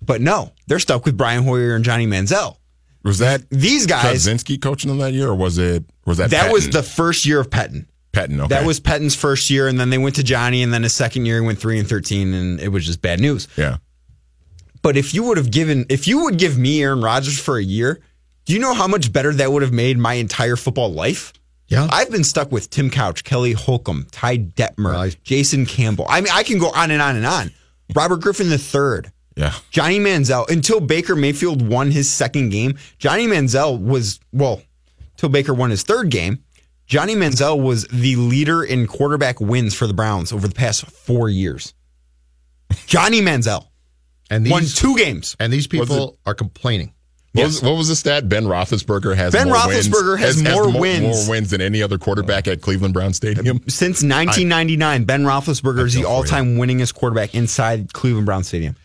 But no, they're stuck with Brian Hoyer and Johnny Manziel. Was that these guys? Chudzinski coaching them that year, or was it was that That was the first year of Pettine. Pettine? Okay, That was Pettine's first year, and then they went to Johnny, and then his second year he went three and thirteen, and it was just bad news. yeah. But if you would have given, if you would give me Aaron Rodgers for a year, do you know how much better that would have made my entire football life? Yeah. I've been stuck with Tim Couch, Kelly Holcomb, Ty Detmer, Jason Campbell. I mean, I can go on and on and on. Robert Griffin III. Yeah. Johnny Manziel, until Baker Mayfield won his second game, Johnny Manziel was, well, till Baker won his third game, Johnny Manziel was the leader in quarterback wins for the Browns over the past four years. Johnny Manziel and won two games. and these Was people are complaining. What, was, what was the stat? Ben Roethlisberger has Ben more Roethlisberger wins, has more wins. more wins than any other quarterback at Cleveland Brown Stadium. Since 1999, Ben Roethlisberger is the all-time winningest quarterback inside Cleveland Brown Stadium.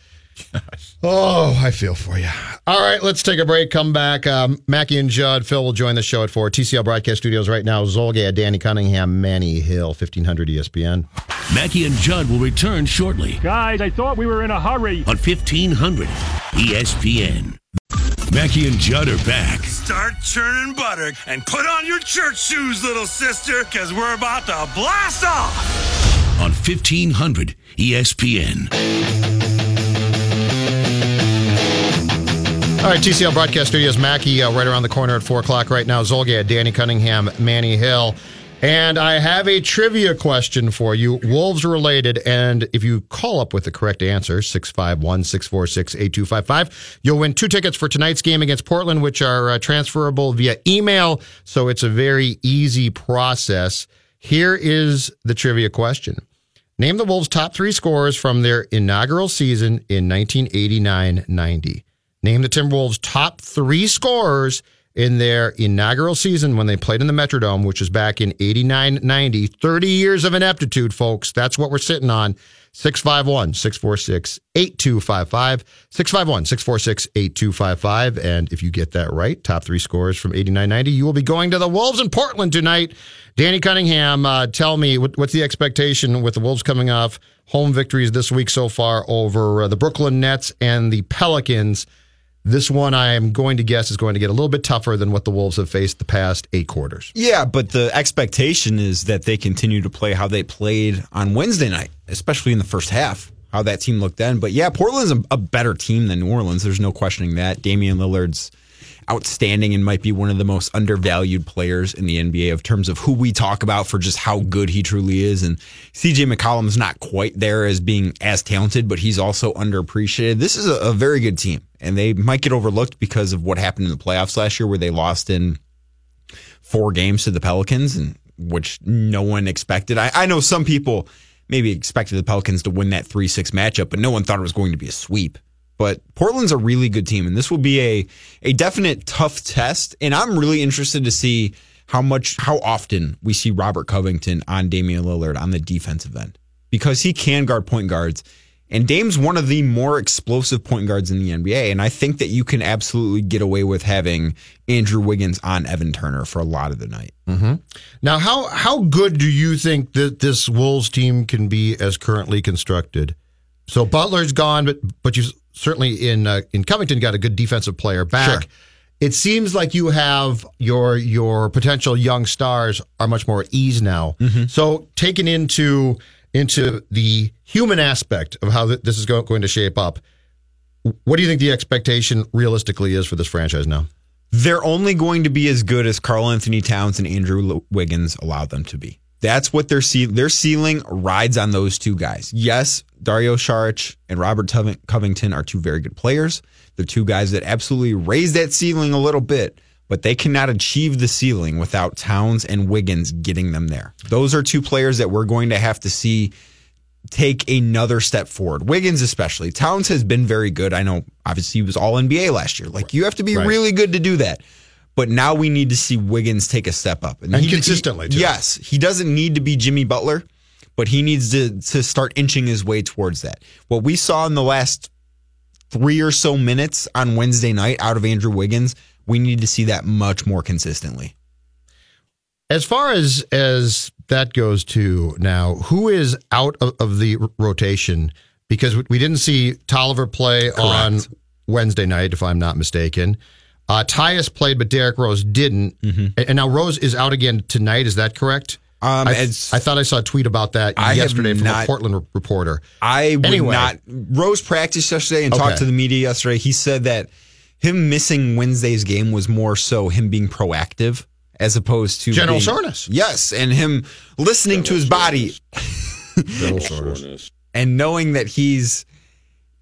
Oh, I feel for you. All right, let's take a break. Come back. Um, Mackey and Judd. Phil will join the show at 4. TCL Broadcast Studios right now. Zulgad, Danny Cunningham, Manny Hill, 1500 ESPN. Mackey and Judd will return shortly Guys, I thought we were in a hurry. on 1500 ESPN. Mackey and Judd are back. Start churning butter and put on your church shoes, little sister, because we're about to blast off. on 1500 ESPN. All right, TCL Broadcast Studios. Mackey uh, right around the corner at 4 o'clock right now. Zulgad, Danny Cunningham, Manny Hill. And I have a trivia question for you, Wolves related. And if you call up with the correct answer, 651 646 8255, you'll win two tickets for tonight's game against Portland, which are uh, transferable via email. So it's a very easy process. Here is the trivia question Name the Wolves' top three scorers from their inaugural season in 1989 90. Name the Timberwolves' top three scorers in their inaugural season when they played in the Metrodome, which was back in 89 90. 30 years of ineptitude, folks. That's what we're sitting on. 651 646 8255. 651 646 8255. And if you get that right, top three scores from 89 90, you will be going to the Wolves in Portland tonight. Danny Cunningham, uh, tell me what, what's the expectation with the Wolves coming off home victories this week so far over uh, the Brooklyn Nets and the Pelicans? This one, I am going to guess, is going to get a little bit tougher than what the Wolves have faced the past eight quarters. Yeah, but the expectation is that they continue to play how they played on Wednesday night, especially in the first half, how that team looked then. But yeah, Portland's a, a better team than New Orleans. There's no questioning that. Damian Lillard's outstanding and might be one of the most undervalued players in the NBA of terms of who we talk about for just how good he truly is. And CJ McCollum's not quite there as being as talented, but he's also underappreciated. This is a, a very good team, and they might get overlooked because of what happened in the playoffs last year, where they lost in four games to the Pelicans, and which no one expected. I, I know some people maybe expected the Pelicans to win that three six matchup, but no one thought it was going to be a sweep. But Portland's a really good team, and this will be a a definite tough test. And I'm really interested to see how much how often we see Robert Covington on Damian Lillard on the defensive end because he can guard point guards. And Dame's one of the more explosive point guards in the NBA. And I think that you can absolutely get away with having Andrew Wiggins on Evan Turner for a lot of the night. Mm-hmm. Now, how how good do you think that this Wolves team can be as currently constructed? So Butler's gone, but but you certainly in uh, in Covington got a good defensive player back. Sure. It seems like you have your your potential young stars are much more at ease now. So taken into into the human aspect of how th- this is go- going to shape up, what do you think the expectation realistically is for this franchise now? They're only going to be as good as Karl-Anthony Towns and Andrew Wiggins allow them to be. That's what their their ceiling rides on those two guys. Yes, Dario Saric and Robert Covington are two very good players. They're two guys that absolutely raise that ceiling a little bit, but they cannot achieve the ceiling without Towns and Wiggins getting them there. Those are two players that we're going to have to see take another step forward. Wiggins, especially. Towns has been very good. I know, obviously, he was all NBA last year. Like, you have to be Right. really good to do that. But now we need to see Wiggins take a step up. And he- consistently, he- too. yes. He doesn't need to be Jimmy Butler, but he needs to, to start inching his way towards that. What we saw in the last three or so minutes on Wednesday night out of Andrew Wiggins, we need to see that much more consistently. As far as as that goes to now, who is out of, of the rotation? Because we didn't see Tolliver play on Wednesday night, if I'm not mistaken. Uh, Tyus played, but Derrick Rose didn't. And, and now Rose is out again tonight. Is that correct? Um, I, as- I thought I saw a tweet about that I yesterday from not- a Portland re- reporter. I would Anyway. not. Rose practiced yesterday and Okay. talked to the media yesterday. He said that him missing Wednesday's game was more so him being proactive as opposed to General being- soreness. Yes, and him listening to his body general soreness. and knowing that he's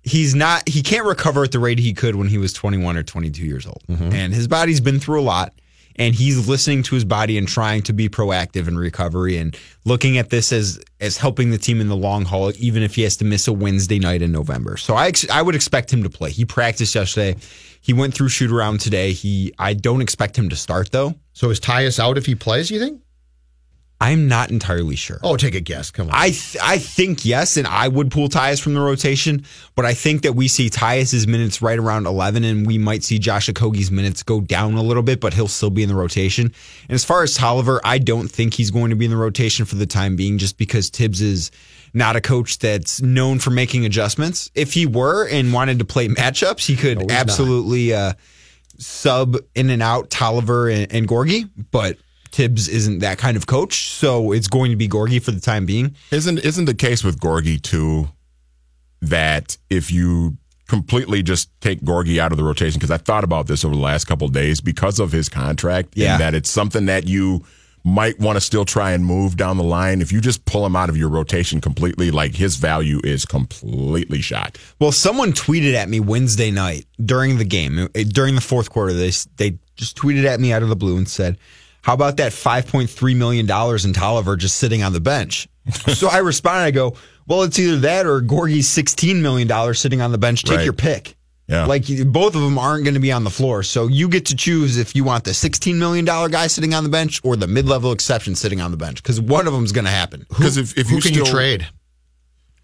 he's not he can't recover at the rate he could when he was 21 or 22 years old. Mm-hmm. And his body's been through a lot and he's listening to his body and trying to be proactive in recovery and looking at this as as helping the team in the long haul even if he has to miss a Wednesday night in November. So I ex- I would expect him to play. He practiced yesterday. He went through shoot around today. He I don't expect him to start though. So is Tyus out if he plays? You think? I'm not entirely sure. Oh, take a guess. Come on. I th- I think yes, and I would pull Tyus from the rotation, but I think that we see Tyus's minutes right around 11, and we might see Josh Okogie's minutes go down a little bit, but he'll still be in the rotation. And as far as Tolliver, I don't think he's going to be in the rotation for the time being, just because Thibs is not a coach that's known for making adjustments. If he were and wanted to play matchups, he could No, absolutely uh, sub in and out Tolliver and, and Gorgui, but. Thibs isn't that kind of coach, so it's going to be Gorgui for the time being. Isn't isn't the case with Gorgui too that if you completely just take Gorgui out of the rotation because I thought about this over the last couple of days because of his contract Yeah. and that it's something that you might want to still try and move down the line if you just pull him out of your rotation completely like his value is completely shot. Well, someone tweeted at me Wednesday night during the game, uh, during the fourth quarter. They they just tweeted at me out of the blue and said, "How about that 5.3 million dollars in Tolliver just sitting on the bench?" so I responded, I go, "Well, it's either that or Gorgui's 16 million dollars sitting on the bench. Take Right. your pick." Yeah. Like both of them aren't going to be on the floor, so you get to choose if you want the 16 million dollar guy sitting on the bench or the mid level exception sitting on the bench because one of them's going to happen. Because if, if Who you can still, you trade?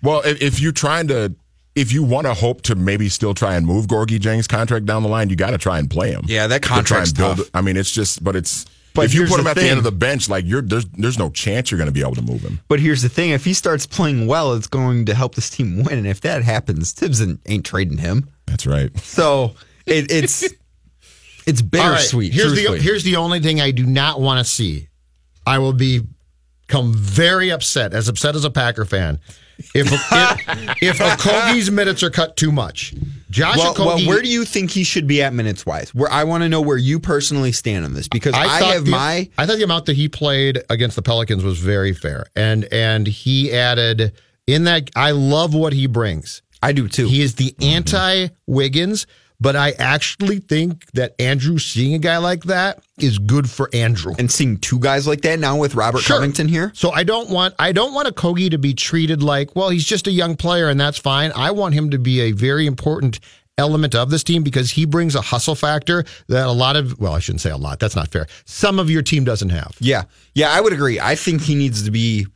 Well, if, if you're trying to, if you want to hope to maybe still try and move Gorgui Dieng's contract down the line, you got to try and play him. Yeah, that To try and build- tough. I mean, it's just, but it's. But if you put him the at the end of the bench, like you're there's there's no chance you're going to be able to move him. But here's the thing: if he starts playing well, it's going to help this team win. And if that happens, Thibs ain't- ain't trading him. That's right. So it, it's it's All right, bittersweet. Here's the here's the only thing I do not want to see. I will be become very upset, as upset as a Packer fan, if if, if Okogie's minutes are cut too much. Josh well, well, where do you think he should be at minutes wise? Where I want to know where you personally stand on this because I, thought have the, my I thought the amount that he played against the Pelicans was very fair, and and he added in that. I love what he brings. I do too. He is the mm-hmm. anti Wiggins, but I actually think that Andrew seeing a guy like that is good for Andrew. and seeing two guys like that now with Robert Sure. Covington here. So I don't want I don't want Okogie to be treated like, well, he's just a young player and that's fine. I want him to be a very important element of this team because he brings a hustle factor that a lot of well, I shouldn't say a lot. That's not fair. Some of your team doesn't have. Yeah, yeah, I would agree. I think he needs to be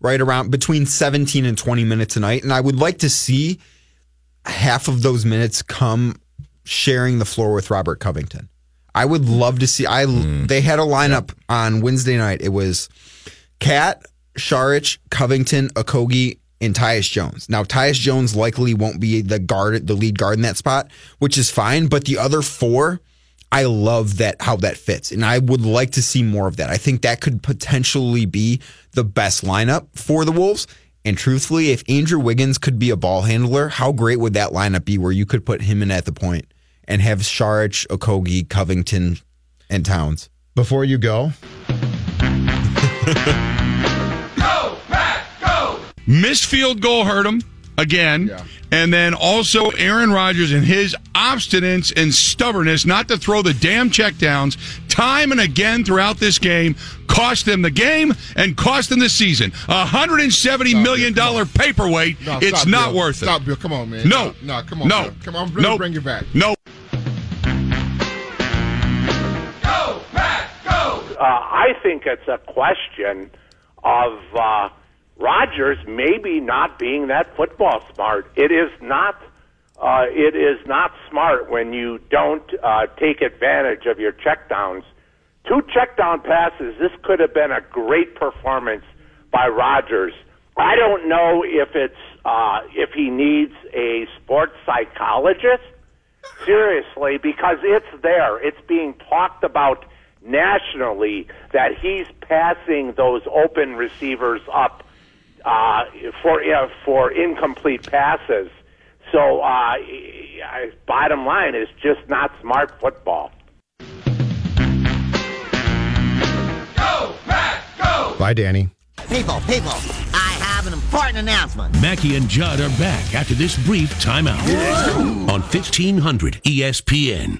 right around between 17 and 20 minutes a night. And I would like to see half of those minutes come sharing the floor with Robert Covington. I would love to see. I mm. they had a lineup on Wednesday night. It was KAT, Saric, Covington, Okogie, and Tyus Jones. Now Tyus Jones likely won't be the guard, the lead guard in that spot, which is fine. But the other four, I love that how that fits, and I would like to see more of that. I think that could potentially be the best lineup for the Wolves. And truthfully, if Andrew Wiggins could be a ball handler, how great would that lineup be? Where you could put him in at the point and have Saric, Okogie, Covington, and Towns. Before you go, go, Pat, go! Missed field goal hurt him again. And then also Aaron Rodgers and his obstinance and stubbornness not to throw the damn checkdowns time and again throughout this game cost them the game and cost them the season. A hundred and seventy million dollar paperweight. No, it's stop, not Bill. worth it. Stop, Bill. Come on, man. No. No, come on. No. Bill. Come on. Let me No. bring you back. No. Uh, I think it's a question of uh, Rodgers maybe not being that football smart. It is not. Uh, it is not smart when you don't uh, take advantage of your checkdowns. Two checkdown passes. This could have been a great performance by Rodgers. I don't know if it's uh, if he needs a sports psychologist seriously because it's there. It's being talked about nationally that he's passing those open receivers up uh, for uh, for incomplete passes. So, uh, bottom line is just not smart football. bye, Danny. People, people, I have an important announcement. Mackey and Judd are back after this brief timeout on 1500 ESPN.